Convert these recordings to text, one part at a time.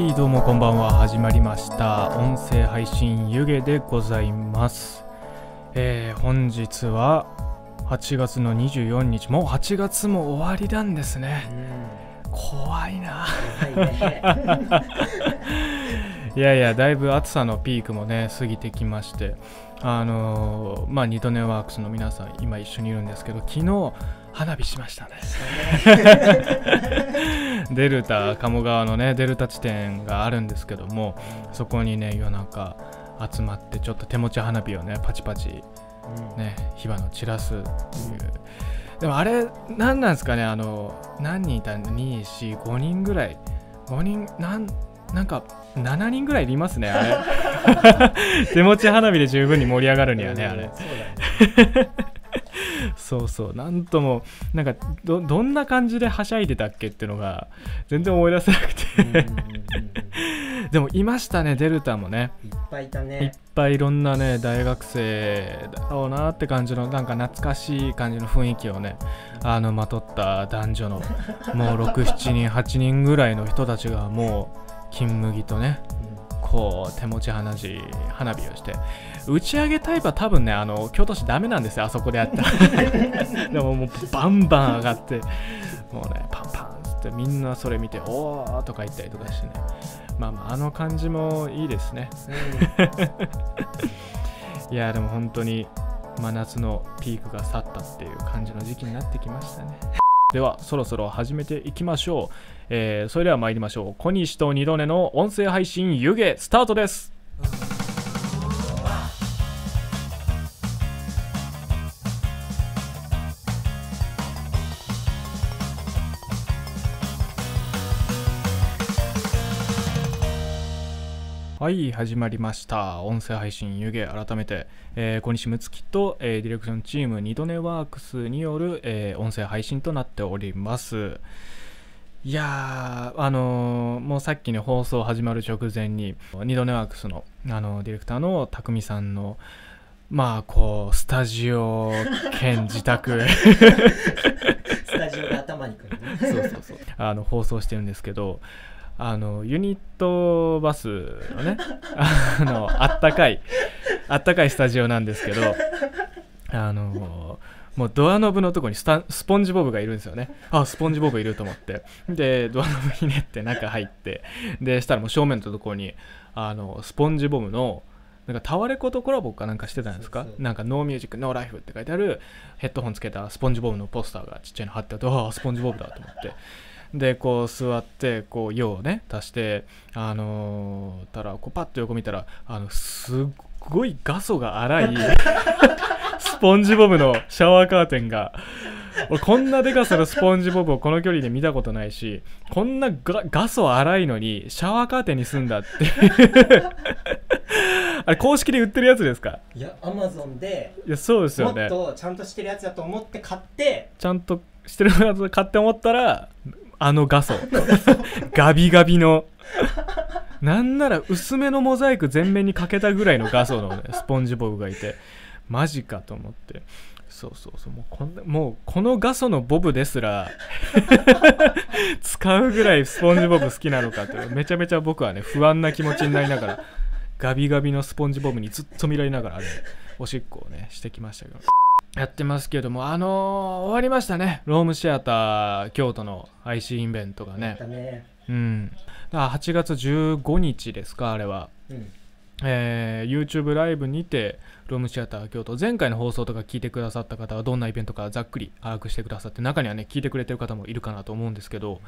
はいどうもこんばんは。始まりました。音声配信湯気でございます、えー本日は8月の24日。もう8月も終わりなんですね。怖いな。いやいやだいぶ暑さのピークもね過ぎてきまして。あのーまあニトネワークスの皆さん今一緒にいるんですけど昨日花火しましたねデルタ鴨川のねデルタ地点があるんですけどもそこにね夜中集まってちょっと手持ち花火をねパチパチね火花を散らすっていう。でもあれ何なんですかねあの何人いたん？だ245人ぐらい。5人？なんなんか7人ぐらいいりますねあれ。手持ち花火で十分に盛り上がるにはねあれそうそう。なんともなんかどどんな感じではしゃいでたっけっていうのが全然思い出せなくて。でもいましたねデルタもね。いっぱいいたいっねぱいいろんなね大学生だろうなって感じのなんか懐かしい感じの雰囲気をねあのまとった男女のもう67人8人ぐらいの人たちがもう金麦とねこう手持ち花火花火をして打ち上げタイプは多分ねあの京都市ダメなんですよあそこでやったら。でももうバンバン上がってもうねパンパンってみんなそれ見ておーとか言ったりとかしてね。まあまああの感じもいいですね。いやでも本当に真夏のピークが去ったっていう感じの時期になってきましたね。ではそろそろ始めていきましょう、えーそれでは参りましょう。小西と二度寝の音声配信湯気スタートですはい始まりました。音声配信湯気改めて、えー小西睦月と、えーディレクションチーム二度寝ワークスによる、えー音声配信となっております。いやーあのーもうさっきね放送始まる直前に二度寝ワークスの、あのディレクターの匠さんのまあこうスタジオ兼自宅。スタジオが頭にくるね。そうそうそう。あの放送してるんですけどあのユニットバスのね あのあったかいあったかいスタジオなんですけどあのもうドアノブのとこにスタスポンジボブがいるんですよね。あスポンジボブいると思って。でドアノブひねって中入ってでしたらもう正面のところにあのスポンジボブのなんかタワレコとコラボかなんかしてたんですか？なんかノーミュージックノーライフって書いてあるヘッドホンつけたスポンジボブのポスターがちっちゃいの貼ってあってああスポンジボブだと思ってでこう座ってこう用をね足してあのーたらこうパッと横見たらあのすっごい画素が荒い スポンジボブのシャワーカーテンが。俺こんなでかさのスポンジボブをこの距離で見たことないしこんな画画素荒いのにシャワーカーテンにすんだって あれ公式で売ってるやつですか？いやアマゾンでいやそうですもっよねとちゃんとしてるやつだと思って買ってちゃんとしてるやつ買って思ったらあの画素。ガビガビの。なんなら薄めのモザイク全面にかけたぐらいの画素の、ね、スポンジボブがいて。マジかと思って。そうそうそう。もうこんなもうこの画素のボブですら 使うぐらいスポンジボブ好きなのかってめちゃめちゃ僕はね不安な気持ちになりながらガビガビのスポンジボブにずっと見られながらあれおしっこをねしてきましたけどやってますけどもあのー終わりましたね。ロームシアター京都の IC イベントがね。だね。うん。あ8月15日ですかあれは。うん。えー YouTube ライブにてロームシアター京都前回の放送とか聞いてくださった方はどんなイベントかざっくり把握してくださって中にはね聞いてくれてる方もいるかなと思うんですけど、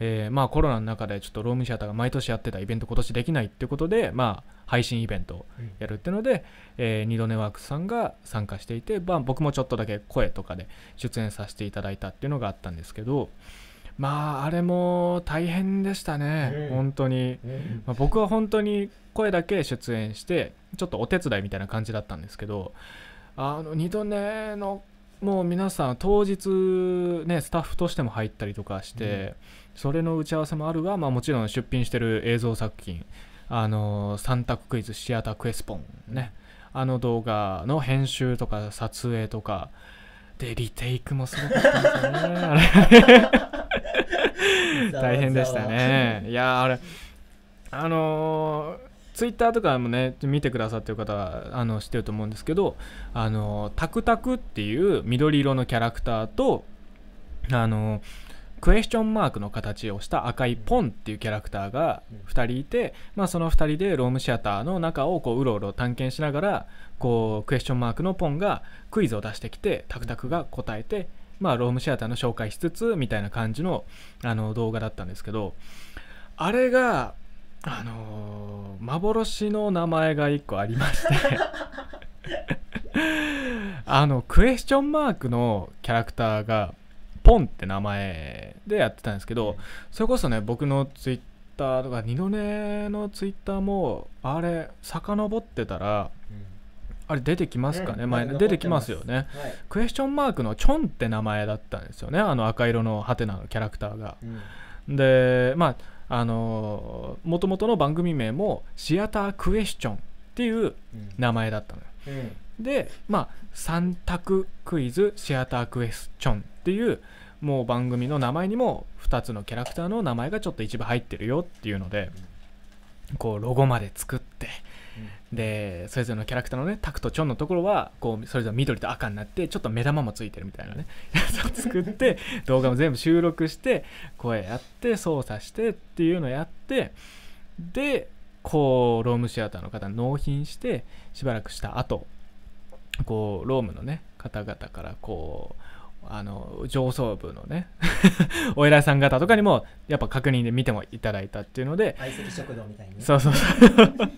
えーまあコロナの中でちょっとロームシアターが毎年やってたイベント今年できないってことでまあ配信イベントをやるっていうので、えー、二度寝ワークスさんが参加していて、まあ、僕もちょっとだけ声とかで出演させていただいたっていうのがあったんですけどまああれも大変でしたね、うん。本当に、うん。まあ僕は本当に声だけ出演してちょっとお手伝いみたいな感じだったんですけどあの二度寝のもう皆さん当日ねスタッフとしても入ったりとかして、それの打ち合わせもあるが、まあ、もちろん出品してる映像作品。あの3択クイズシアタークエスポンね。あの動画の編集とか撮影とか。でリテイクもすごかったんですよね。大変でしたね。いやーあれ。あのツイッターとかもね見てくださってる方はあの知ってると思うんですけどあのタクタクっていう緑色のキャラクターとあのクエスチョンマークの形をした赤いポンっていうキャラクターが2人いて、まあ、その2人でロームシアターの中をこううろうろ探検しながらこうクエスチョンマークのポンがクイズを出してきてタクタクが答えて、まあ、ロームシアターの紹介しつつみたいな感じのあの動画だったんですけどあれがあのー幻の名前が1個ありまして。あのクエスチョンマークのキャラクターがポンって名前でやってたんですけどそれこそね僕のツイッターとか二度寝のツイッターもあれ遡ってたらあれ出てきますかね、うん前出てきますよね。はい。クエスチョンマークのチョンって名前だったんですよねあの赤色のハテナのキャラクターが。うん。でまああのもともとの番組名もシアタークエスチョンっていううん。名前だったのよ。うんでまあ3択クイズシアタークエスチョンっていうもう番組の名前にも2つのキャラクターの名前がちょっと一部入ってるよっていうのでこうロゴまで作ってでそれぞれのキャラクターのねタクとチョンのところはこうそれぞれ緑と赤になってちょっと目玉もついてるみたいなねやつを作って動画も全部収録して声やって操作してっていうのをやってでこうロームシアターの方納品してしばらくした後こうロームのね方々からこうあの上層部のね お偉いさん方とかにもやっぱ確認で見てもいただいたっていうので相席食堂みたいに。ねそうそうそう。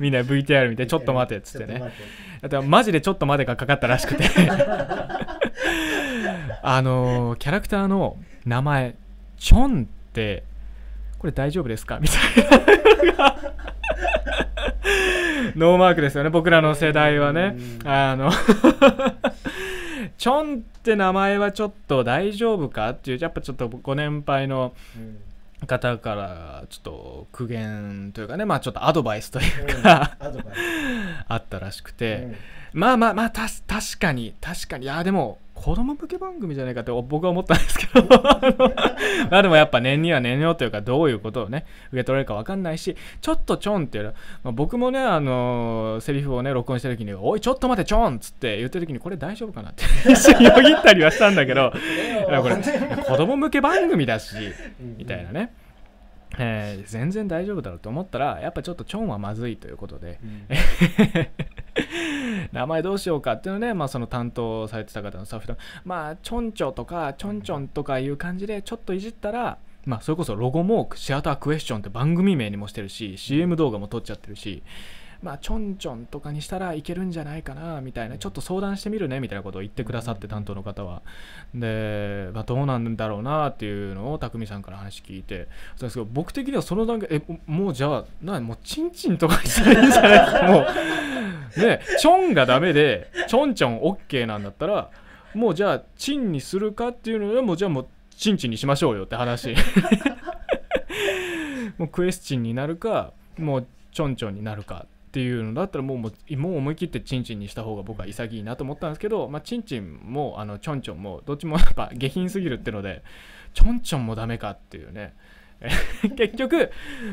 みんな VTR 見てちょっと待て。っつってね。ちょって。マジでちょっと待てがかかったらしくて。あのーキャラクターの名前チョンってこれ大丈夫ですか？みたいなノーマークですよね。僕らの世代はね。うん。あの。チョンって名前はちょっと大丈夫かっていう。やっぱちょっとご年配のうん。方からちょっと苦言というかね。まあちょっとアドバイスといううん。か あったらしくスて、まあまあまあ確かに確かに。いやでも子供向け番組じゃないかって僕は思ったんですけど。まあでもやっぱ年には年よというかどういうことをね受け取れるか分かんないしちょっとちょんっていうのは、まあ、僕もねあのセリフをね録音した時に「おいちょっと待てちょん!」っつって言ってる時にこれ大丈夫かなって一 瞬よぎったりはしたんだけど。これ子供向け番組だしうん。みたいなね、えー全然大丈夫だろうと思ったらやっぱちょっとチョンはまずいということで。うん 名前どうしようかっていうので、まあ、その担当されてた方のスタッフとまあちょんちょとかちょんちょんとかいう感じでちょっといじったらまあそれこそロゴもシアタークエスチョンって番組名にもしてるし CM 動画も撮っちゃってるしまあちょんちょんとかにしたらいけるんじゃないかなみたいなちょっと相談してみるねみたいなことを言ってくださって担当の方は。で、まあ、どうなんだろうなっていうのを匠さんから話聞いてそうですけど僕的にはその段階えもうじゃあなもうチンチンとかにしたらいいんじゃない？ですかもうねチョンがダメでちょんちょん OK なんだったらもうじゃあチンにするかっていうのでもうじゃあもうチンチンにしましょうよって話。もうクエスチンになるかもうちょんちょんになるかっていうのだったらもうもう思い切ってチンチンにした方が僕は潔いなと思ったんですけど、まあ、チンチンもあのちょんちょんもどっちもやっぱ下品すぎるっていうのでちょんちょんもダメかっていうね。結局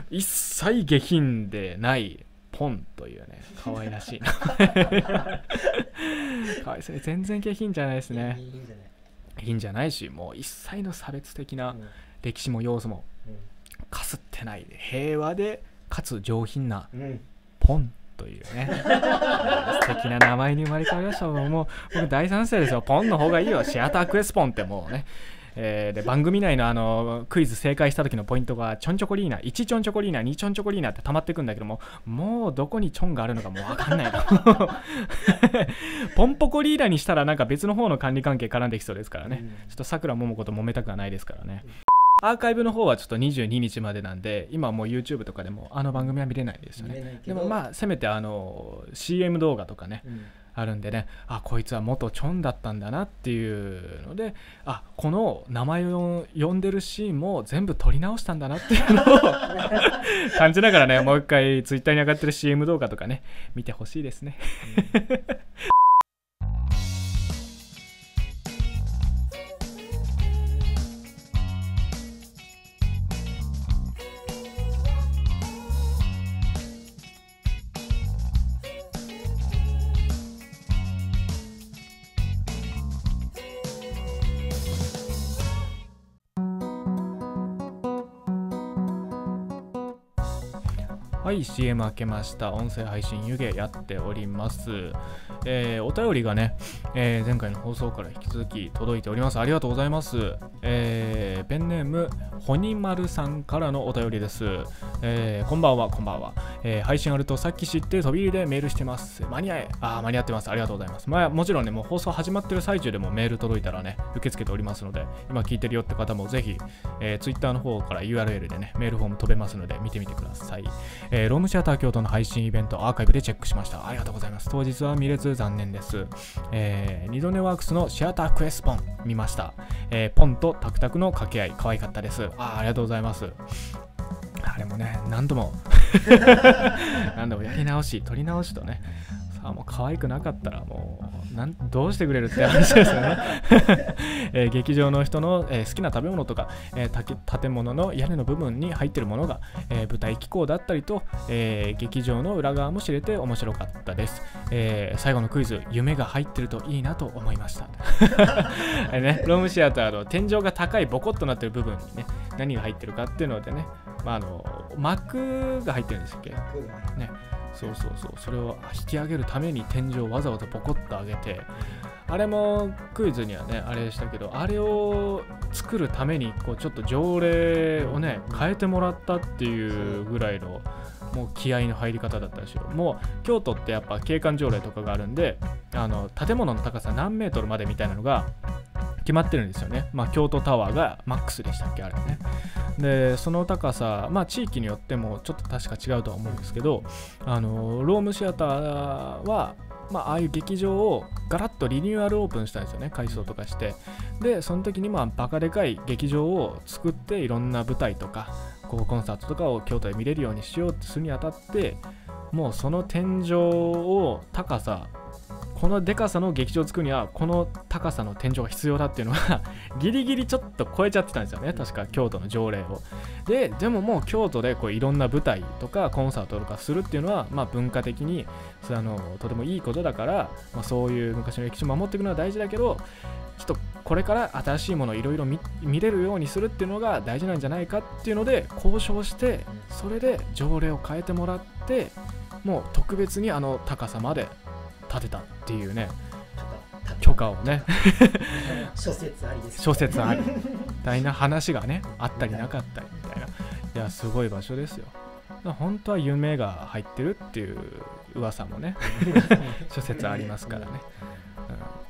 一切下品でない。ポンというね 可愛らしい。可愛いですね。全然下品じゃないですね。いいんじゃない？下品じゃないしもう一切の差別的なうん。歴史も要素もかすってない。で平和でかつ上品なポンというね。素敵な名前に生まれ変わりました。もう僕大賛成ですよ。ポンの方がいいよ。シアタークエスポンってもうねえーで番組内のあのクイズ正解した時のポイントがちょんちょこリーナ1ちょんちょこリーナ2ちょんちょこリーナって溜まってくんだけどももうどこにちょんがあるのかもう分かんないの。ポンポコリーナにしたらなんか別の方の管理関係絡んできそうですからね、うん。ちょっとさくらももこと揉めたくはないですからね。アーカイブの方はちょっと22日までなんで今はもう YouTube とかでもあの番組は見れないですよね。でもまあせめてあの CM 動画とかね。うんあるんでねあこいつは元チョンだったんだなっていうのであこの名前を呼んでるシーンも全部撮り直したんだなっていうのを 感じながらねもう一回 Twitter に上がってる CM 動画とかね見てほしいですね。うん CM 開けました。音声配信湯気やっております、えーお便りがね、えー前回の放送から引き続き届いております。ありがとうございます、えーペンネームほにまるさんからのお便りです、えーこんばんはこんばんは、えー配信あるとさっき知って飛び入りでメールしてます間に合えあ間に合ってますありがとうございますまあもちろんねもう放送始まってる最中でもメール届いたらね受け付けておりますので今聞いてるよって方もぜひ、えー、Twitter の方から URL でねメールフォーム飛べますので見てみてくださいえーロームシアター京都の配信イベントアーカイブでチェックしました。ありがとうございます。当日は見れず残念です。えー、二度寝ワークスのシアタークエスポン見ました。えーポンとタクタクの掛け合い、可愛かったです。あーありがとうございます。あれもね、何度も 何度もやり直し、撮り直しとね、さあもう可愛くなかったらもうなんどうしてくれるって話ですよね、えー劇場の人の、えー好きな食べ物とか、えー建物の屋根の部分に入ってるものが、えー舞台機構だったりと、えー劇場の裏側も知れて面白かったです、えー最後のクイズ夢が入ってるといいなと思いました。ね、ロームシアターの天井が高いボコッとなってる部分にね何が入ってるかっていうのでね、まあ、あの幕が入ってるんですっけ？ね、そうそうそう。それを引き上げるために天井をわざわざポコッと上げてあれもクイズにはねあれでしたけどあれを作るためにこうちょっと条例をね変えてもらったっていうぐらいのもう気合の入り方だったでしょもう京都ってやっぱ景観条例とかがあるんであの建物の高さ何メートルまでみたいなのが決まってるんですよね。まあ、京都タワーがマックスでしたっけあれね。でその高さ、まあ、地域によってもちょっと確か違うとは思うんですけどあのロームシアターは、まあああいう劇場をガラッとリニューアルオープンしたんですよね改装とかしてでその時にまあバカでかい劇場を作っていろんな舞台とかこうコンサートとかを京都で見れるようにしようとするにあたってもうその天井を高さこのでかさの劇場を作るにはこの高さの天井が必要だっていうのが ギリギリちょっと超えちゃってたんですよね。確か京都の条例を。ででももう京都でこういろんな舞台とかコンサートとかするっていうのは、まあ、文化的にそれあのとてもいいことだから、まあ、そういう昔の歴史を守っていくのは大事だけどちょっとこれから新しいものをいろいろ見見れるようにするっていうのが大事なんじゃないかっていうので交渉してそれで条例を変えてもらってもう特別にあの高さまで建てた。っていうね。許可をね。諸説ありです。諸説あり。みたいな話がねあったりなかったりみたいな。いやすごい場所ですよ。本当は夢が入ってるっていう噂もね。諸説ありますからね、うん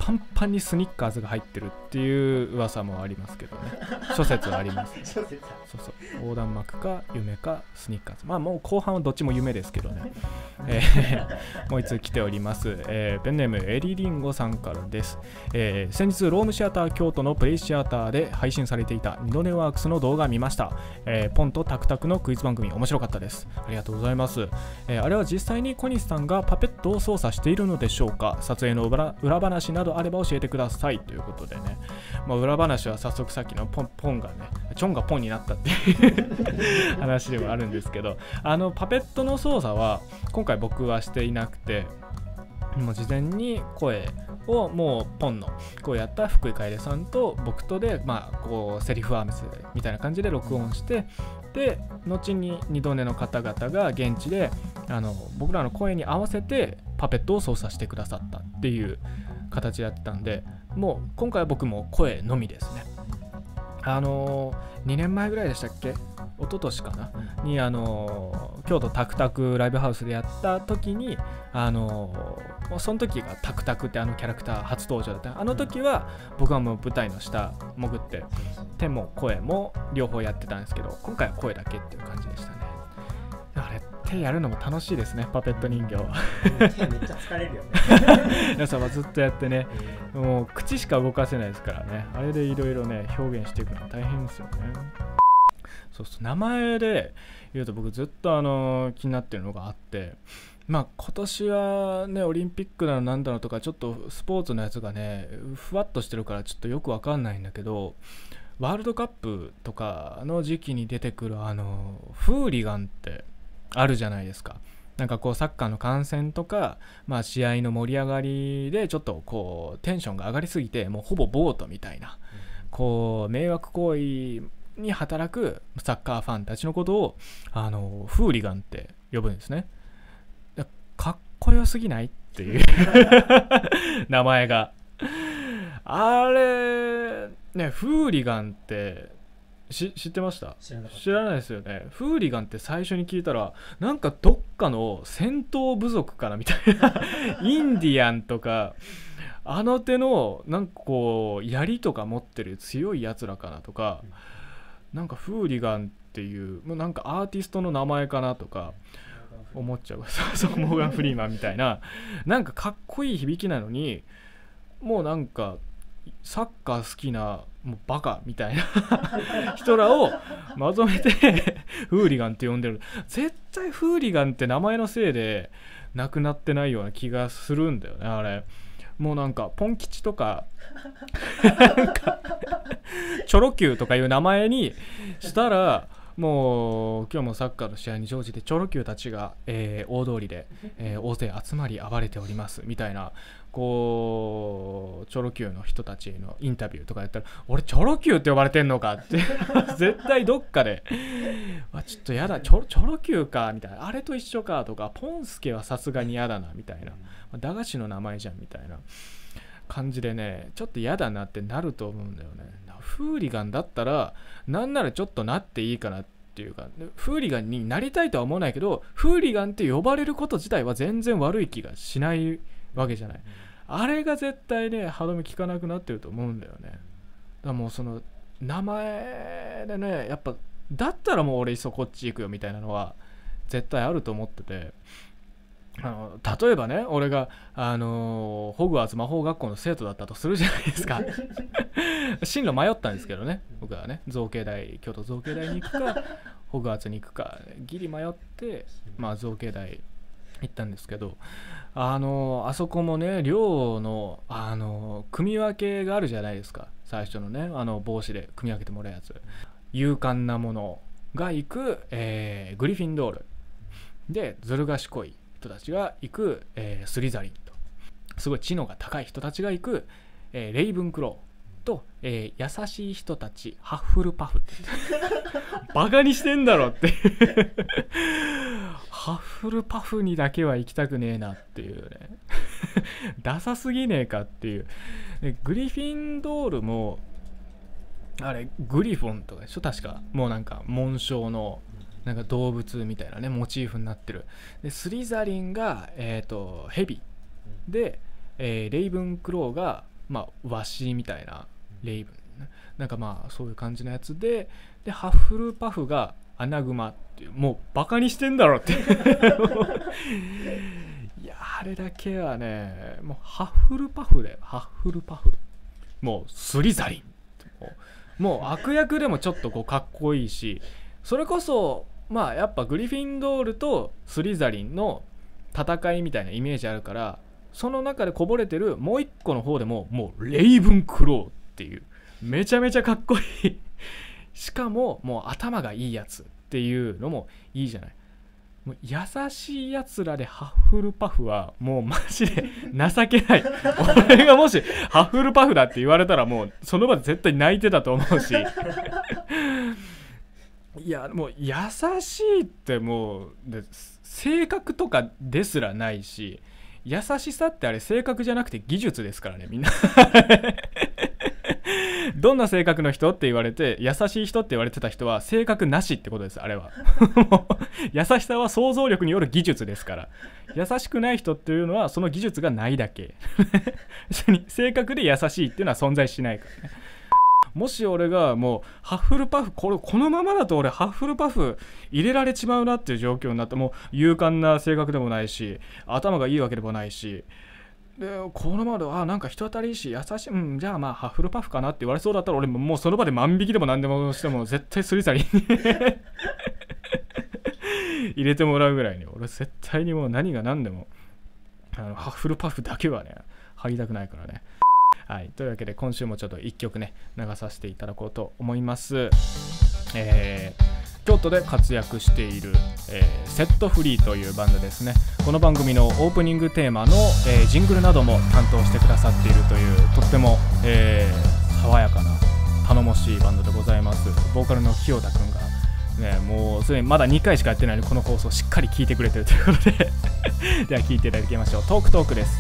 パンパンにスニッカーズが入ってるっていう噂もありますけどね。諸説あります。諸説そうそう。横断幕か夢かスニッカーズ。まあもう後半はどっちも夢ですけどね、えーもう一つ来ております、えーペンネームエリリンゴさんからです、えー先日ロームシアター京都のプレイシアターで配信されていたニドネワークスの動画見ました、えーポンとタクタクのクイズ番組面白かったです。ありがとうございます、えーあれは実際に小西さんがパペットを操作しているのでしょうか？撮影の裏裏話などあれば教えてくださいということでね、まあ、裏話は早速さっきのポンポンがねチョンがポンになったっていう 話ではあるんですけどあのパペットの操作は今回僕はしていなくてもう事前に声をもうポンのこうやった福井楓さんと僕とでまあこうセリフアーメスみたいな感じで録音してで後に2度寝の方々が現地であの僕らの声に合わせてパペットを操作してくださったっていう形だったんでもう今回は僕も声のみですね。あの2年前ぐらいでしたっけ？一昨年かな？にあの京都タクタクライブハウスでやった時にあのその時がタクタクってあのキャラクター初登場だった。あの時は僕はもう舞台の下潜って手も声も両方やってたんですけど今回は声だけっていう感じでしたね手やるのも楽しいですねパペット人形手めっちゃ疲れるよね。皆さんはずっとやってねもう口しか動かせないですからね。あれでいろいろね表現していくのは大変ですよね。そうそう名前で言うと僕ずっとあの気になってるのがあってまあ今年はねオリンピックだのなんだのとかちょっとスポーツのやつがねふわっとしてるからちょっとよくわかんないんだけどワールドカップとかの時期に出てくるあのフーリガンってあるじゃないですか。なんかこうサッカーの観戦とか、まあ、試合の盛り上がりでちょっとこうテンションが上がりすぎてもうほぼボートみたいなこう迷惑行為に働くサッカーファンたちのことをあのフーリガンって呼ぶんですね。かっこよすぎないっていう 名前が。あれねフーリガンってし知ってました？知らないですよね。フーリガンって最初に聞いたらなんかどっかの戦闘部族かなみたいな インディアンとかあの手のなんかこう槍とか持ってる強いやつらかなとかなんかフーリガンっていうもうなんかアーティストの名前かなとか思っちゃう。そうそうモーガン・フリーマンみたいな。なんかかっこいい響きなのにもうなんかサッカー好きなもうバカみたいな 人らをまとめて フーリガンって呼んでる。絶対フーリガンって名前のせいで亡くなってないような気がするんだよねあれ。もうなんかポン吉とかなんかチョロ Q とかいう名前にしたらもう今日もサッカーの試合に乗じてチョロ Q たちが、えー大通りで、えー大勢集まり暴れておりますみたいなこうチョロ Q の人たちのインタビューとかやったら俺チョロ Q って呼ばれてんのかって。絶対どっかで。あちょっとやだ。チョロチョロ Q かみたいな。あれと一緒かとかポンスケはさすがに嫌だなみたいな。駄菓子の名前じゃんみたいな。感じでねちょっと嫌だなってなると思うんだよね。フーリガンだったらなんならちょっとなっていいかなっていうかフーリガンになりたいとは思わないけどフーリガンって呼ばれること自体は全然悪い気がしないわけじゃない。あれが絶対ね歯止め効かなくなってると思うんだよね。だからもうその名前でねやっぱだったらもう俺いっそこっち行くよみたいなのは絶対あると思ってて。あの例えばね俺が、あのーホグワーツ魔法学校の生徒だったとするじゃないですか。進路迷ったんですけどね僕はね。造形大京都造形大に行くかホグワーツに行くかギリ迷ってまあ造形大行ったんですけどあのあそこもね寮のあの組み分けがあるじゃないですか。最初のねあの帽子で組み分けてもらうやつ。勇敢なものが行く、えーグリフィンドール。でずる賢い人たちが行く、えースリザリンと。すごい知能が高い人たちが行く、えーレイブンクローと、えー優しい人たちハッフルパフって。バカにしてんだろってハッフルパフにだけは行きたくねえなっていうね。ダサすぎねえかっていう。でグリフィンドールもあれグリフォンとかでしょ？確か。もうなんか紋章のなんか動物みたいなねモチーフになってる。でスリザリンがえっ、とヘビ。で、えーレイブンクローがまあワシみたいなレイブンね。なんかまあそういう感じのやつででハッフルパフがアナグマってもうバカにしてんだろって。いやあれだけはねもうハッフルパフだよハッフルパフ。もうスリザリンもうもう悪役でもちょっとこうかっこいいしそれこそまあやっぱグリフィンドールとスリザリンの戦いみたいなイメージあるからその中でこぼれてるもう一個の方でももうレイブンクローっていうめちゃめちゃかっこいい。しかももう頭がいいやつっていうのもいいじゃない。もう優しいやつらでハッフルパフはもうマジで情けない。俺がもしハッフルパフだって言われたらもうその場で絶対泣いてたと思うし。いやもう優しいってもうで性格とかですらないし優しさってあれ性格じゃなくて技術ですからねみんな どんな性格の人って言われて優しい人って言われてた人は性格なしってことですあれは。優しさは想像力による技術ですから。優しくない人っていうのはその技術がないだけ。性格で優しいっていうのは存在しないからね。もし俺がもうハッフルパフこれこのままだと俺ハッフルパフ入れられちまうなっていう状況になってもう勇敢な性格でもないし頭がいいわけでもないしでこのままであなんか人当たりいいし優しいうんじゃあまあハッフルパフかなって言われそうだったら俺ももうその場で万引きでも何でもしても絶対すり去り入れてもらうぐらいに俺絶対にもう何が何でもあのハッフルパフだけはね入りたくないからね。はい、というわけで今週もちょっと1曲ね流させていただこうと思います、え、京都で活躍している、えー、セットフリーというバンドですね。この番組のオープニングテーマの、えー、ジングルなども担当してくださっているというとっても、え爽やかな頼もしいバンドでございます。ボーカルの清田くんがね、もうすでにまだ2回しかやってないのでこの放送しっかり聞いてくれてるということで。では聞いていただきましょう。トークトークです。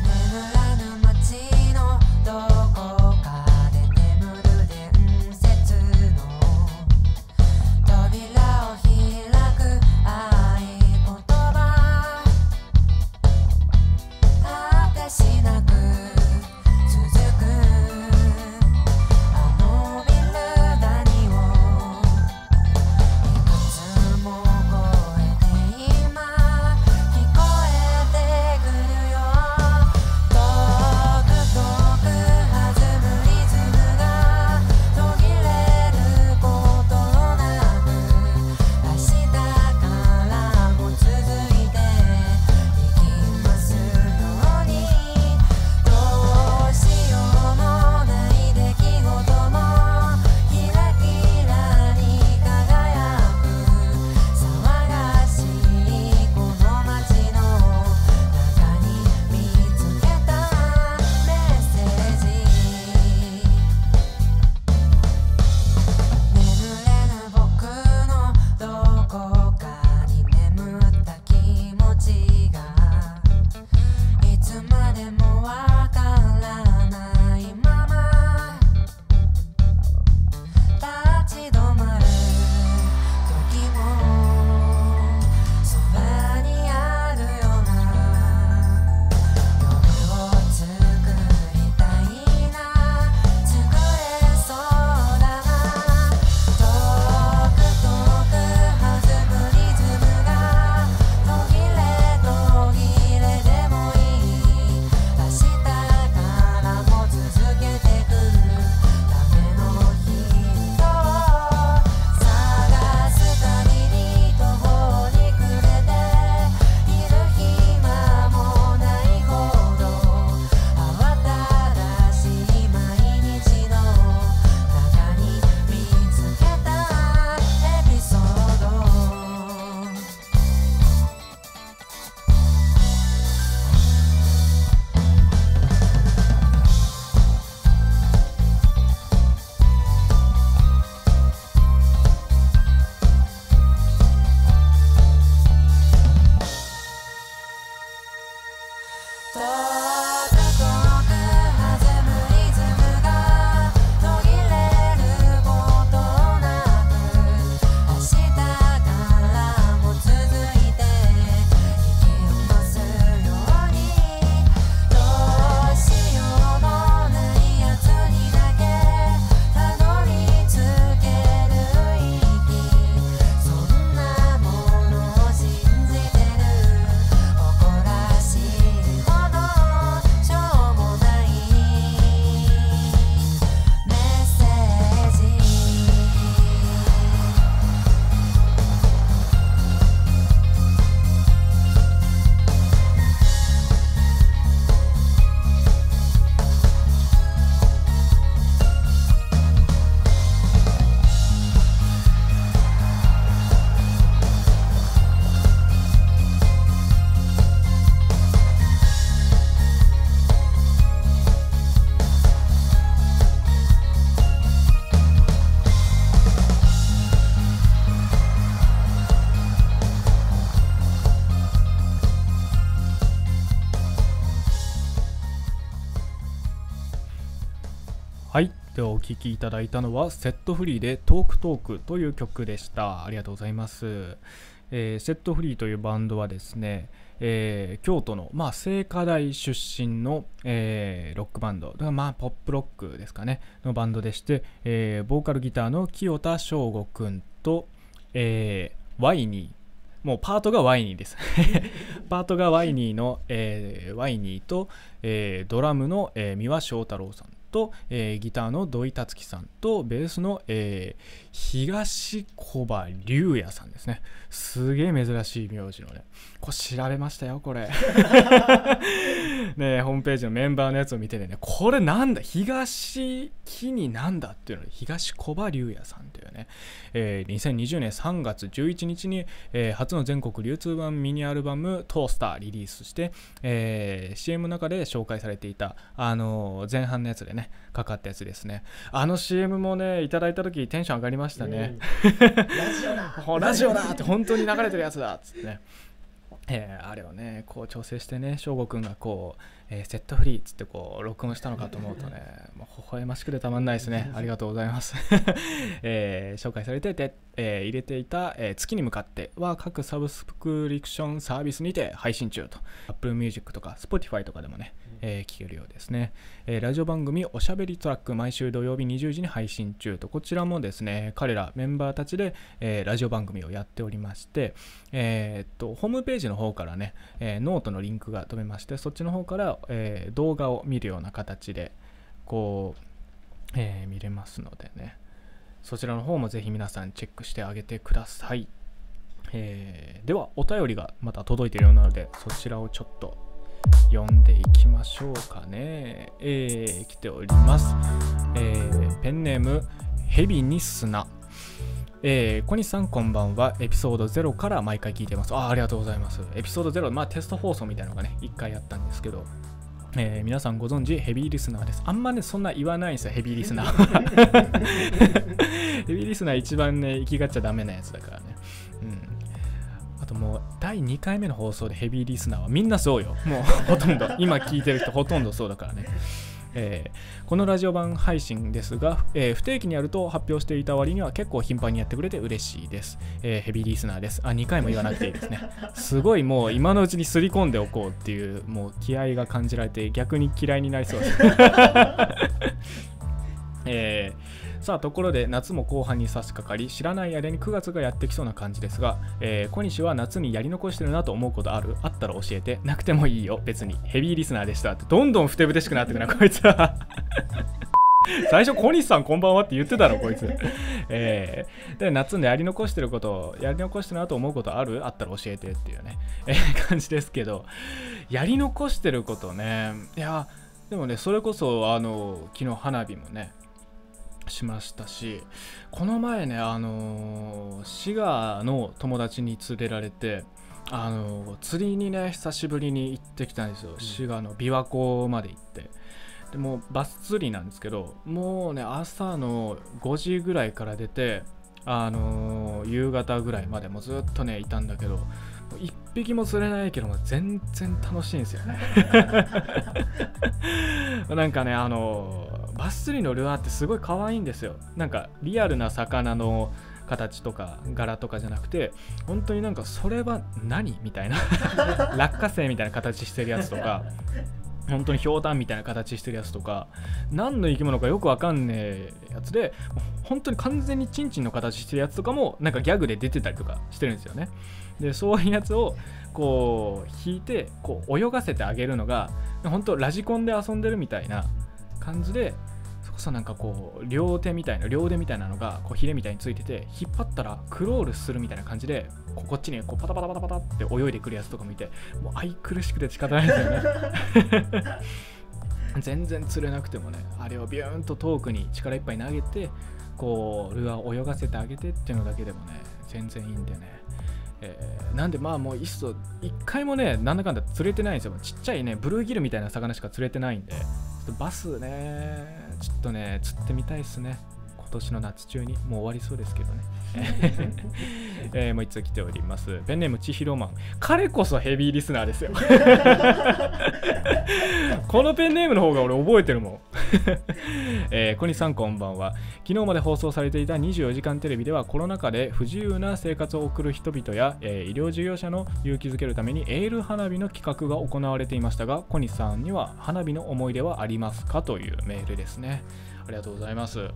聴きいただいたのはセットフリーでトークトークという曲でした。ありがとうございます、えーセットフリーというバンドはですね、えー京都の、まあ、聖火台出身の、えーロックバンド。まあポップロックですかね。のバンドでして、えーボーカルギターの清田翔吾くんと、えーワイニー。もうパートがワイニーです。パートがワイニーの、えーワイニーと、えードラムの、えー三輪翔太郎さん。と、えーギターの土井達樹さんとベースの、えー東小葉龍也さんですね。すげえ珍しい名字のね。これ調べましたよこれ。ねホームページのメンバーのやつを見ててね。これなんだ？東木になんだっていうので東小葉龍也さんというね、えー2020年3月11日に、えー初の全国流通版ミニアルバム「トースター」リリースして、えー CM の中で紹介されていた、あのー前半のやつでねかかったやつですね。あの CM もねいただいた時テンション上がりましたね、ラジオだ。ほラジオだって。本当に流れてるやつだっつってね、えーあれをねこう調整してね翔吾くんがこう、えーセットフリーっつってこう録音したのかと思うとねもう微笑ましくてたまんないですね。ありがとうございます、えー紹介されてて、えー入れていた、えー月に向かっては各サブスクリプションサービスにて配信中と。Apple Music とか Spotify とかでもね、えー聞けるようですね、えーラジオ番組おしゃべりトラック毎週土曜日20時に配信中とこちらもですね彼らメンバーたちで、えーラジオ番組をやっておりまして、えっとホームページの方からね、えノートのリンクが飛べましてそっちの方から、え動画を見るような形でこう、え見れますのでね。そちらの方もぜひ皆さんチェックしてあげてください、えーではお便りがまた届いているようなのでそちらをちょっと読んでいきましょうかね。えー来ております。えーペンネーム、ヘビニスナ。えー小西さんこんばんは。エピソード0から毎回聞いてます。あありがとうございます。エピソード0、まあテスト放送みたいなのがね、1回やったんですけど、えー皆さんご存知ヘビーリスナーです。あんまね、そんな言わないんですよ、ヘビーリスナー。ヘビーリスナー一番ね、生きがっちゃダメなやつだからね。うん。あともう第2回目の放送でヘビーリスナーはみんなそうよ。もうほとんど、今聞いてる人 ほとんどそうだからね。えーこのラジオ版配信ですが、えー不定期にやると発表していた割には結構頻繁にやってくれて嬉しいです。えーヘビーリスナーです。あ、2回も言わなくていいですね。すごいもう今のうちにすり込んでおこうっていう、もう気合が感じられて逆に嫌いになりそうです。えーさあところで夏も後半に差し掛かり知らない間に9月がやってきそうな感じですが、えー小西は夏にやり残してるなと思うことある？あったら教えて。なくてもいいよ。別に。ヘビーリスナーでしたって。どんどんふてぶてしくなってくなこいつ。は 最初小西さんこんばんはって言ってたのこいつ。えーで夏にやり残してることやり残してるなと思うことある？あったら教えてっていうね、えー感じですけど。やり残してることね。いやでもねそれこそあの昨日花火もねしましたしこの前ねあのー滋賀の友達に連れられてあのー釣りにね久しぶりに行ってきたんですよ、滋賀の琵琶湖まで行って。でもうバス釣りなんですけどもうね朝の5時ぐらいから出てあのー夕方ぐらいまでもうずっとねいたんだけどもう一匹も釣れないけども全然楽しいんですよね。なんかねあのーバス釣りのルアーってすごい可愛いんですよ。なんかリアルな魚の形とか柄とかじゃなくて本当になんかそれは何みたいな。落花生みたいな形してるやつとか本当にひょうたんみたいな形してるやつとか何の生き物かよくわかんねえやつで本当に完全にチンチンの形してるやつとかもなんかギャグで出てたりとかしてるんですよね。でそういうやつをこう引いてこう泳がせてあげるのが本当ラジコンで遊んでるみたいな感じでこそなんかこう両手みたいな両腕みたいなのがこうヒレみたいについてて引っ張ったらクロールするみたいな感じでこうこっちにこうパタパタパタパタって泳いでくるやつとか見てもう愛くるしくて仕方ないですよね。全然釣れなくてもねあれをビューンと遠くに力いっぱい投げてこうルアーを泳がせてあげてっていうのだけでもね全然いいんでね。えーなんでまあもういっそ一回もねなんだかんだ釣れてないんですよ。ちっちゃいねブルーギルみたいな魚しか釣れてないんで。ちょっとバスねちょっとね釣ってみたいですね。年の夏中にもう終わりそうですけどね。えーもう一つ来ております。ペンネームちひろマン。彼こそヘビーリスナーですよ。このペンネームの方が俺覚えてるもん。えー小西さんこんばんは。昨日まで放送されていた24時間テレビではコロナ禍で不自由な生活を送る人々や、えー医療事業者の勇気づけるためにエール花火の企画が行われていましたが小西さんには花火の思い出はありますか？というメールですね。ありがとうございます。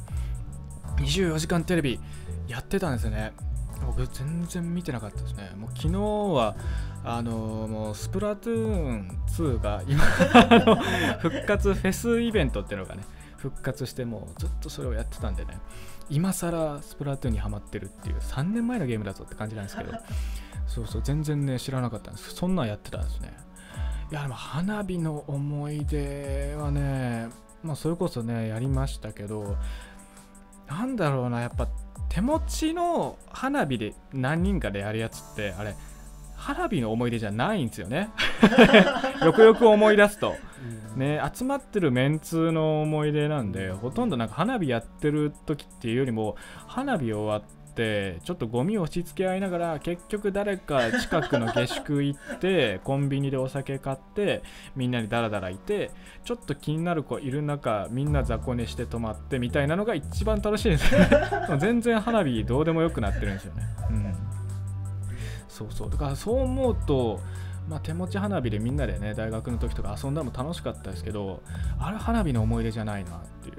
24時間テレビやってたんですよね。僕全然見てなかったですね。もう昨日はあのもうスプラトゥーン2が今復活フェスイベントっていうのがね復活してもうずっとそれをやってたんでね今更スプラトゥーンにハマってるっていう3年前のゲームだぞって感じなんですけど。そうそう全然ね知らなかったんです。そんなんやってたんですね。いやでも花火の思い出はねまあそれこそねやりましたけどなんだろうなやっぱ手持ちの花火で何人かでやるやつってあれ花火の思い出じゃないんですよね。よくよく思い出すと。ね集まってるメンツの思い出なんでほとんどなんか花火やってる時っていうよりも花火終わってちょっとゴミを押し付け合いながら結局誰か近くの下宿行って コンビニでお酒買ってみんなにダラダラいてちょっと気になる子いる中みんな雑魚寝して泊まってみたいなのが一番楽しいです。ね全然花火どうでもよくなってるんですよね。うん。そうそう。だからそう思うとまあ、手持ち花火でみんなでね大学の時とか遊んだのも楽しかったですけどあれ花火の思い出じゃないなっていう。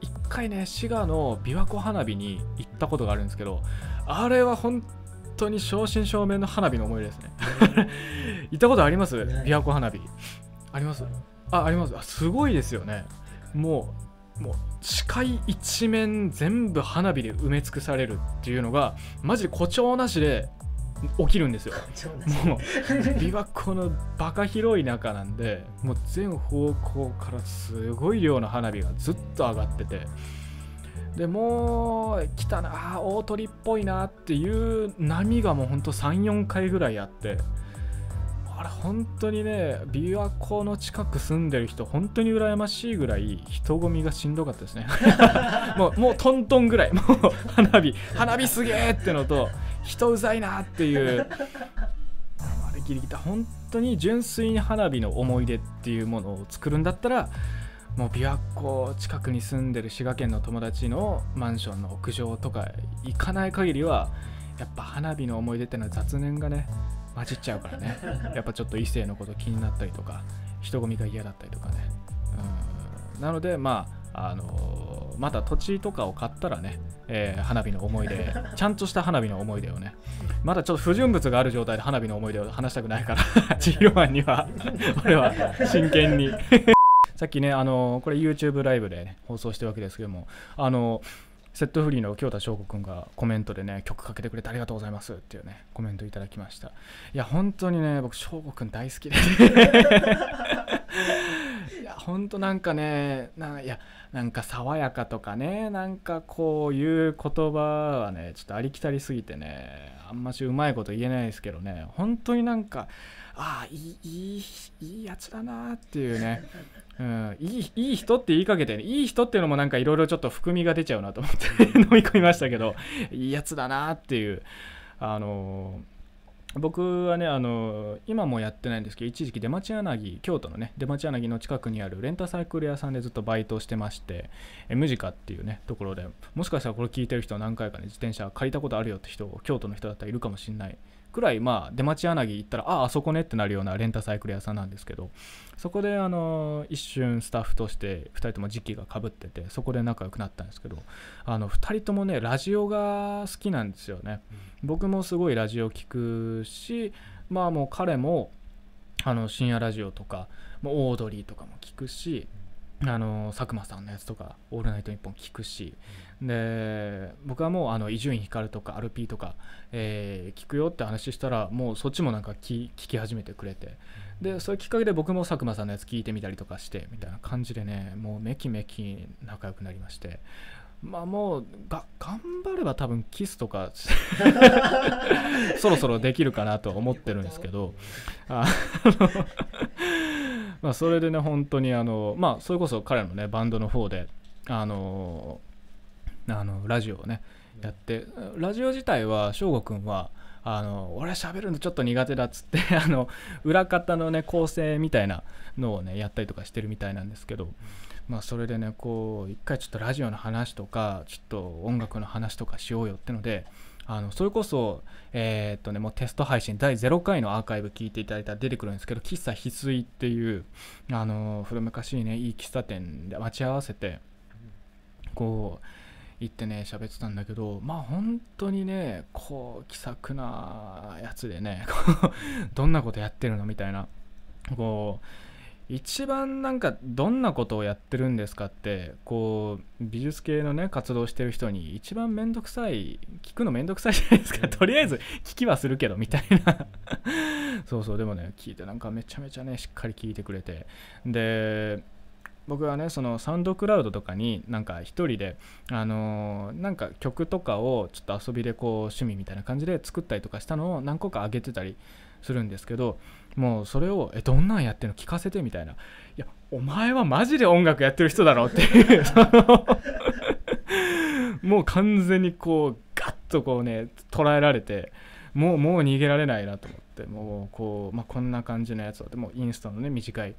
一回ね滋賀の琵琶湖花火に行ったことがあるんですけどあれは本当に正真正銘の花火の思い出ですね。行ったことあります？琵琶湖花火。あります？ああります。あすごいですよね。もうもう視界一面全部花火で埋め尽くされるっていうのがマジで誇張なしで起きるんですよ。もう琵琶湖のバカ広い中なんでもう全方向からすごい量の花火がずっと上がってて。でもう来たなあー大鳥っぽいなっていう波がもうほんと34回ぐらいあって。あれ本当にね琵琶湖の近く住んでる人本当に羨ましいぐらい人混みがしんどかったですね。もうもうトントンぐらい。もう花火花火すげえってのと人うざいなっていう。あれギリギリ。本当に純粋に花火の思い出っていうものを作るんだったらもう琵琶湖近くに住んでる滋賀県の友達のマンションの屋上とか行かない限りはやっぱ花火の思い出っていうのは雑念がね混じっちゃうからね。やっぱちょっと異性のこと気になったりとか人混みが嫌だったりとかね。うん。なのでまああのーまた土地とかを買ったらね、えー花火の思い出ちゃんとした花火の思い出をね。まだちょっと不純物がある状態で花火の思い出を話したくないから 千尋マンには 俺は真剣に。さっきねあのーこれ YouTube ライブで、ね、放送してるわけですけどもあのーセットフリーの京田翔吾くんがコメントでね曲かけてくれてありがとうございますっていうねコメントいただきました。いや本当にね僕翔吾くん大好きで。いや本当なんかねないやなんか爽やかとかねなんかこういう言葉はねちょっとありきたりすぎてねあんましうまいこと言えないですけどね本当になんかああいいいいいいやつだなっていうね。うん、いいいい人って言いかけて、ね、いい人っていうのもなんかいろいろちょっと含みが出ちゃうなと思って 飲み込みましたけどいいやつだなっていうあの僕はねあの今もやってないんですけど一時期出町柳京都のね出町柳の近くにあるレンタサイクル屋さんでずっとバイトをしてましてえムジカっていうねところでもしかしたらこれ聞いてる人は何回かね自転車借りたことあるよって人京都の人だったらいるかもしれない。くらいまあ出町柳行ったらああそこねってなるようなレンタサイクル屋さんなんですけどそこであの一瞬スタッフとして2人とも時期がかぶっててそこで仲良くなったんですけどあの2人ともねラジオが好きなんですよね、僕もすごいラジオ聞くしまあもう彼もあの深夜ラジオとかもうオードリーとかも聞くしあの佐久間さんのやつとか「オールナイトニッポン」聞くし。で僕はもうあの伊集院光とかアルピーとか、えー聞くよって話したらもうそっちもなんか聞聞き始めてくれて。でそういうきっかけで僕も佐久間さんのやつ聞いてみたりとかしてみたいな感じでねもうめきめき仲良くなりまして。まあもうが頑張れば多分キスとか そろそろできるかなとは思ってるんですけど。あのまあそれでね本当にあのまあそれこそ彼のねバンドの方であのあのラジオをねやってラジオ自体は翔吾くんはあの俺喋るのちょっと苦手だっつってあの裏方のね構成みたいなのをねやったりとかしてるみたいなんですけどまあそれでねこう一回ちょっとラジオの話とかちょっと音楽の話とかしようよってのであのそれこそえーっとねもうテスト配信第0回のアーカイブ聞いていただいたら出てくるんですけど喫茶翡翠っていうあの古昔ねいい喫茶店で待ち合わせてこう行ってね喋ってたんだけどまあ本当にねこう気さくなやつでねどんなことやってるの？みたいなこう一番なんかどんなことをやってるんですかってこう美術系のね活動してる人に一番めんどくさい聞くのめんどくさいじゃないですか、うん。とりあえず聞きはするけどみたいな。そうそうでもね聞いてなんかめちゃめちゃねしっかり聞いてくれて。で僕はねそのサウンドクラウドとかになんか一人であのーなんか曲とかをちょっと遊びでこう趣味みたいな感じで作ったりとかしたのを何個か上げてたりするんですけどもうそれをえどんなんやってるの聞かせてみたいな。いやお前はマジで音楽やってる人だろって。い うもう完全にこうガッとこうね捉えられてもうもう逃げられないなと思って。もうこう、まあ、こんな感じのやつをでもインスタのね短い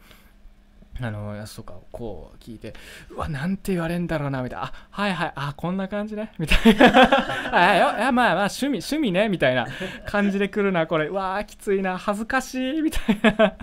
あのやつとかをこう聞いてうわなんて言われんだろうなみたいな。あはいはいあこんな感じね。みたいな。あいやまあまあ趣味趣味ねみたいな感じで来るなこれ。うわーきついな。恥ずかしい。みたいな。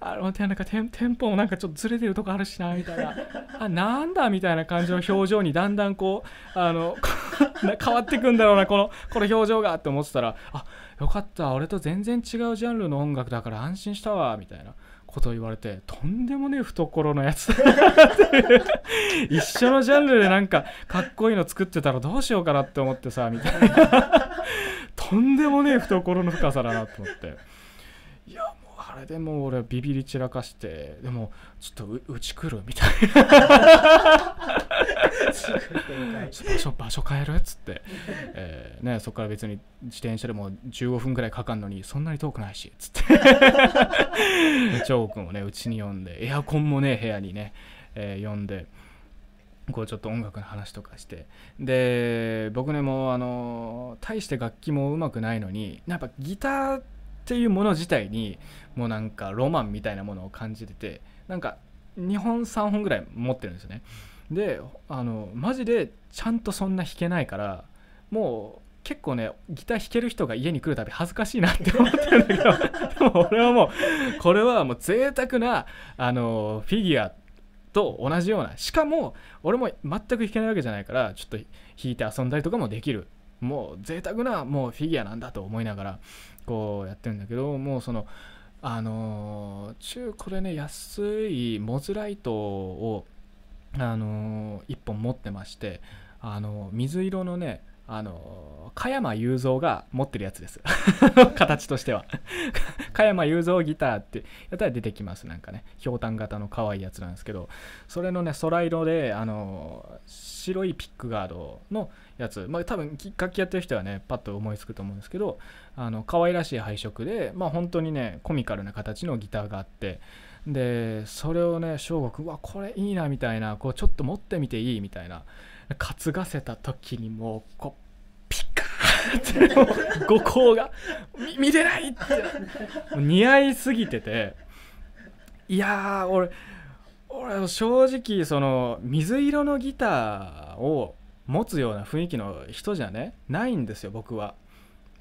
あのてなんかテンテンポもなんかちょっとずれてるとこあるしなみたいな。あなんだみたいな感じの表情にだんだんこうあの な変わってくんだろうなこのこの表情がって思ってたらあよかった。俺と全然違うジャンルの音楽だから安心したわみたいな。ことを言われてとんでもねえ懐のやつだなって。い う一緒のジャンルでなんかかっこいいの作ってたらどうしようかなって思ってさみたいな。とんでもねえ懐の深さだなと思って。いやあれでもう俺ビビり散らかしてでもちょっとううち来る？みたいな。場所場所変える？っつって、えーね、そこから別に自転車でも15分ぐらいかかんのにそんなに遠くないし？っつって。張君をねうちに呼んでエアコンもね部屋にね、えー呼んでこうちょっと音楽の話とかして。で僕ねもうあの大して楽器も上手くないのにやっぱギターっていうもの自体にもうなんかロマンみたいなものを感じててなんか2本3本ぐらい持ってるんですよね。であのマジでちゃんとそんな弾けないからもう結構ねギター弾ける人が家に来るたび恥ずかしいなって思ってるんだけどでも俺はもうこれはもう贅沢なあのフィギュアと同じような。しかも俺も全く弾けないわけじゃないからちょっと弾いて遊んだりとかもできる。もう贅沢なもうフィギュアなんだと思いながらこうやってるんだけどもうそのあの中これね安いモズライトをあのー、1本持ってましてあの水色のねあの加山雄三が持ってるやつです。形としては。加山雄三ギターってやったら出てきますなんかね。ひょうたん型の可愛いやつなんですけど。それのね空色であの白いピックガードのやつ。まあ多分楽器やってる人はねパッと思いつくと思うんですけどあの可愛らしい配色でまあ本当にねコミカルな形のギターがあって。でそれをね翔吾君うわこれいいなみたいなこうちょっと持ってみていいみたいな。担がせた時にもうこうピカーって五光が見れないって。似合いすぎてて。いや俺俺正直その水色のギターを持つような雰囲気の人じゃねないんですよ僕は。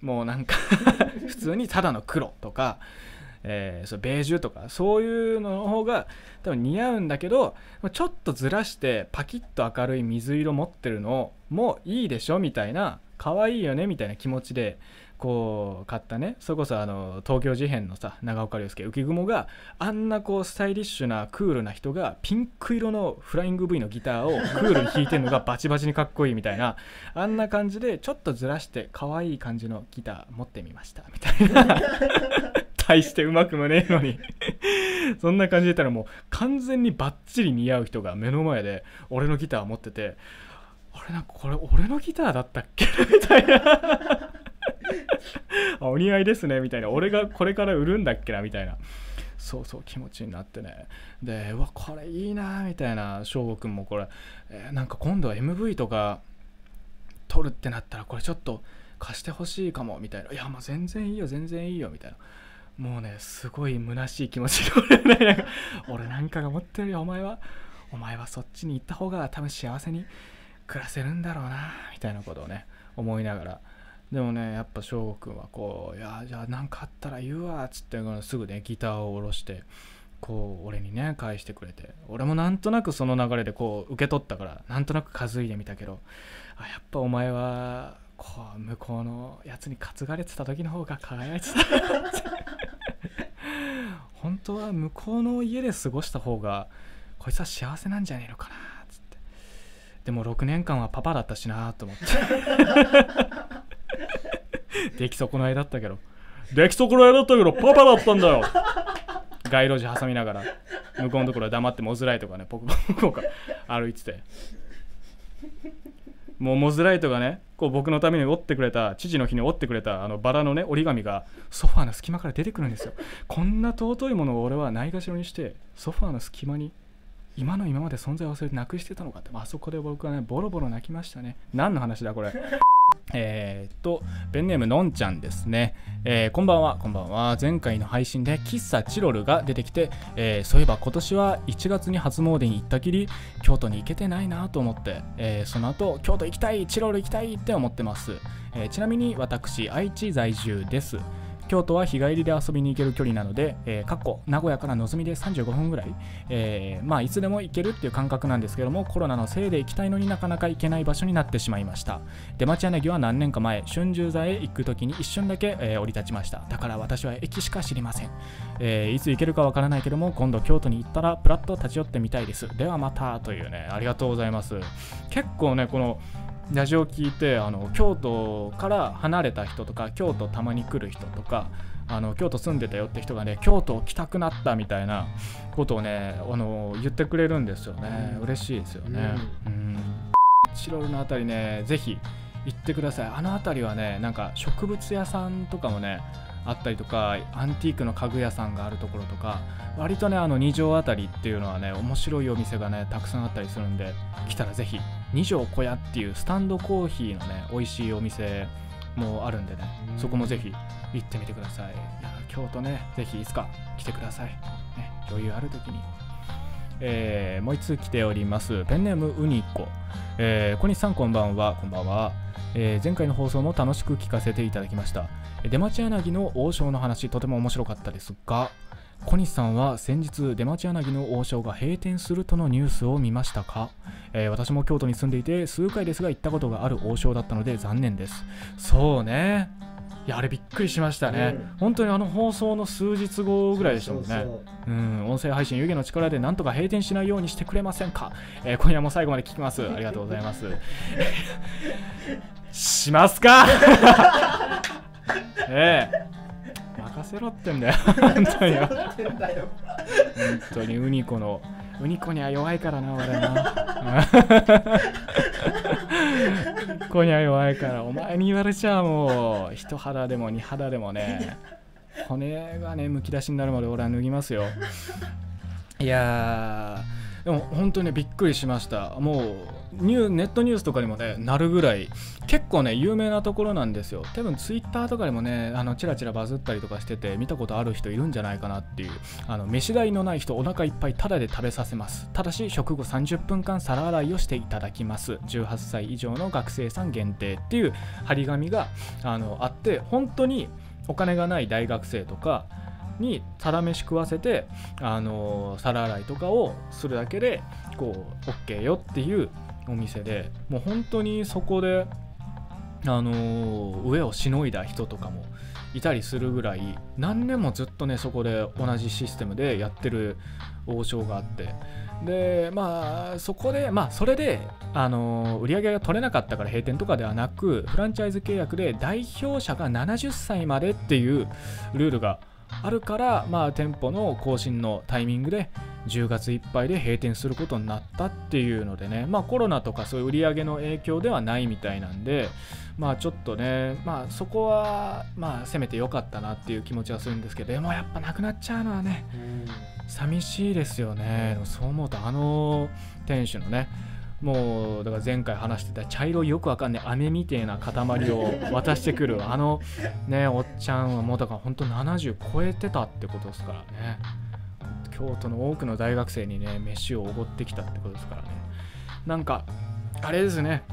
もうなんか 普通にただの黒とか、えーそうベージュとかそういうのの方が多分似合うんだけどちょっとずらしてパキッと明るい水色持ってるのもいいでしょみたいな可愛いよねみたいな気持ちでこう買ったね。それこそあの東京事変のさ長岡亮介浮雲があんなこうスタイリッシュなクールな人がピンク色のフライング V のギターをクールに弾いてるのが バチバチにかっこいいみたいなあんな感じでちょっとずらして可愛い感じのギター持ってみましたみたいな 大してうまくもねえのに。そんな感じで言ったらもう完全にバッチリ似合う人が目の前で俺のギター持っててあれなんかこれ俺のギターだったっけ？みたいな。お似合いですね。みたいな。俺がこれから売るんだっけな？みたいな。そうそう気持ちになってね。でうわこれいいな。みたいな。翔吾くんもこれ、えーなんか今度は MV とか撮るってなったらこれちょっと貸してほしいかも。みたいな。いやもう全然いいよ全然いいよ。みたいな。もうねすごい虚しい気持ちで俺,、ね、なんか俺なんかが思ってるよお前は。お前はそっちに行った方が多分幸せに暮らせるんだろうなみたいなことをね思いながら。でもねやっぱ翔吾くんはこう「いやじゃあ何かあったら言うわ」っつってすぐねギターを下ろしてこう俺にね返してくれて。俺もなんとなくその流れでこう受け取ったからなんとなく数いでみたけどあやっぱお前はこう向こうのやつに担がれてた時の方が輝いてた本当は向こうの家で過ごした方がこいつは幸せなんじゃねえのかなつって。でも6年間はパパだったしなと思って。出来損ないだったけど。出来損ないだったけどパパだったんだよ。街路樹挟みながら向こうのところは黙ってモズライトがねポクポクポク歩いててもうモズライトがねこう僕のために折ってくれた父の日に折ってくれたあのバラのね折り紙がソファーの隙間から出てくるんですよ。こんな尊いものを俺はないがしろにしてソファーの隙間に今の今まで存在を忘れてなくしてたのかってあそこで僕はねボロボロ泣きましたね。何の話だこれ。えー、っと、ペンネームのんちゃんですね、えー、こんばんは、こんばんは。前回の配信で喫茶チロルが出てきて、えー、そういえば今年は1月に初詣に行ったきり、京都に行けてないなと思って、えその後、京都行きたい、チロル行きたいって思ってます。えちなみに私、愛知在住です。京都は日帰りで遊びに行ける距離なので、えー、かっこ名古屋からのぞみで35分ぐらい、えー、まあいつでも行けるっていう感覚なんですけどもコロナのせいで行きたいのになかなか行けない場所になってしまいました。出町柳は何年か前春秋座へ行く時に一瞬だけ、えー、降り立ちました。だから私は駅しか知りません、えいつ行けるかわからないけども今度京都に行ったらプラッと立ち寄ってみたいです。ではまたというねありがとうございます。結構ねこのラジオ聞いてあの京都から離れた人とか京都たまに来る人とかあの京都住んでたよって人がね京都来たくなったみたいなことをねあの言ってくれるんですよね、うん、嬉しいですよね、うん、チロルの辺りねぜひ行ってください。あの辺りはねなんか植物屋さんとかもねあったりとかアンティークの家具屋さんがあるところとか割とねあの二条あたりっていうのはね面白いお店がねたくさんあったりするんで来たらぜひ二条小屋っていうスタンドコーヒーのね美味しいお店もあるんでねそこもぜひ行ってみてくださいいや京都ねぜひいつか来てください、ね、余裕ある時にえー、もう一通来ております。ペンネームウニコ。えー、小西さんこんばんは。こんばんは。えー、前回の放送も楽しく聞かせていただきました。出町柳の王将の話、とても面白かったですが、小西さんは先日出町柳の王将が閉店するとのニュースを見ましたか、えー、私も京都に住んでいて数回ですが行ったことがある王将だったので残念です。そうね。いやあれびっくりしましたね、うん、本当にあの放送の数日後ぐらいでしたもんね。うん音声配信湯気の力でなんとか閉店しないようにしてくれませんか、えー、今夜も最後まで聞きます。ありがとうございます。しますか？ええ。任せろってんだよ。本当に本当にウニコの。ウニコには弱いからな俺な。コには弱いから。お前に言われちゃうもう。一肌でも二肌でもね。骨がねむき出しになるまで俺は脱ぎますよ。いやでも本当にびっくりしました。もうニュネットニュースとかにもねなるぐらい結構ね有名なところなんですよ。多分ツイッターとかでもねあのチラチラバズったりとかしてて見たことある人いるんじゃないかなっていう。あの飯代のない人お腹いっぱいタダで食べさせます。ただし食後30分間皿洗いをしていただきます。18歳以上の学生さん限定っていう張り紙があのあって本当にお金がない大学生とかにタダ飯食わせて、あの皿洗いとかをするだけでこう OK よっていうお店でもう本当にそこで、あの上をしのいだ人とかもいたりするぐらい何年もずっとねそこで同じシステムでやってる王将があって。でまあそこでまあそれであの売り上げが取れなかったから閉店とかではなくフランチャイズ契約で代表者が70歳までっていうルールがあるから、まあ、店舗の更新のタイミングで10月いっぱいで閉店することになったっていうのでね、まあ、コロナとかそういう売り上げの影響ではないみたいなんで、まあ、ちょっとね、まあ、そこは、まあ、せめてよかったなっていう気持ちはするんですけどでもやっぱなくなっちゃうのはね、寂しいですよね。そう思うとあの店主のねもうだから前回話してた茶色いよくわかんない飴みてえな塊を渡してくるあのねおっちゃんはもうだから本当70超えてたってことですからね。京都の多くの大学生にね飯をおごってきたってことですからね。なんかあれですね。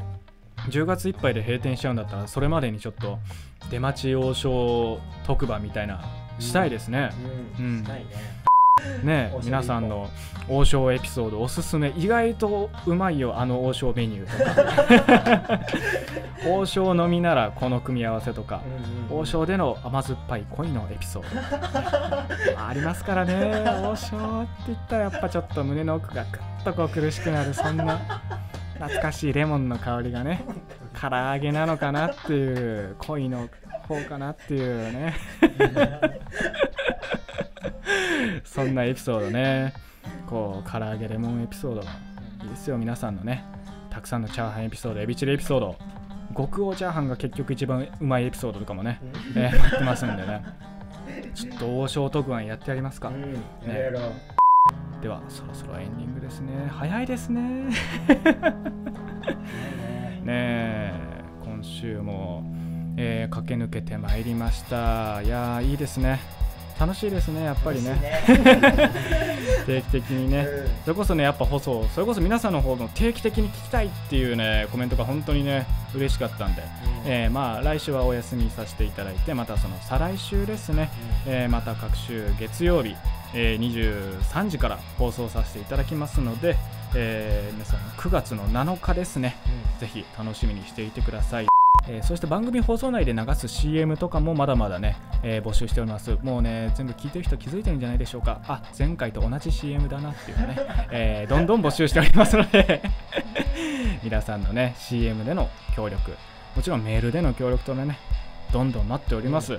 10月いっぱいで閉店しちゃうんだったらそれまでにちょっと出待ち王将特番みたいなしたいですね、うん、うん。したいねね皆さんの王将エピソードおすすめ意外とうまいよあの王将メニューとか。王将のみならこの組み合わせとか。うんうん王将での甘酸っぱい恋のエピソード。ありますからね。王将って言ったらやっぱちょっと胸の奥がぐっとこう苦しくなるそんな懐かしいレモンの香りがね唐揚げなのかなっていう恋の方かなっていうね そんなエピソードね。こう唐揚げレモンエピソード。いいですよ。皆さんのねたくさんのチャーハンエピソードエビチリエピソード。極王チャーハンが結局一番うまいエピソードとかもね、えー待ってますんでね。ちょっと王将特番やってやりますか、うん、ね。ではそろそろエンディングですね。早いですね。ね。ねえ。今週も、えー駆け抜けてまいりました。いやーいいですね楽しいですねやっぱりね。定期的にね。それこそねやっぱ放送それこそ皆さんの方の定期的に聞きたいっていうねコメントが本当にね嬉しかったんで、えーまあ来週はお休みさせていただいてまたその再来週ですね、えーまた各週月曜日、えー23時から放送させていただきますので、えー皆さん9月の7日ですね。ぜひ楽しみにしていてください。えーそして番組放送内で流す CM とかもまだまだね、えー募集しております。もうね、全部聞いてる人気づいてるんじゃないでしょうか。あ、前回と同じ CM だなっていうのね、えーどんどん募集しておりますので、皆さんのね、CM での協力、もちろんメールでの協力とね、どんどん待っております。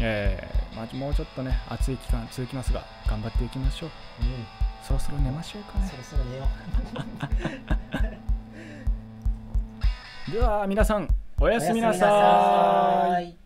えーまあ、もうちょっとね、暑い期間続きますが、頑張っていきましょう。うんそろそろ寝ましょうかねそ。ろそろ寝よう では、皆さん、おやすみなさ。い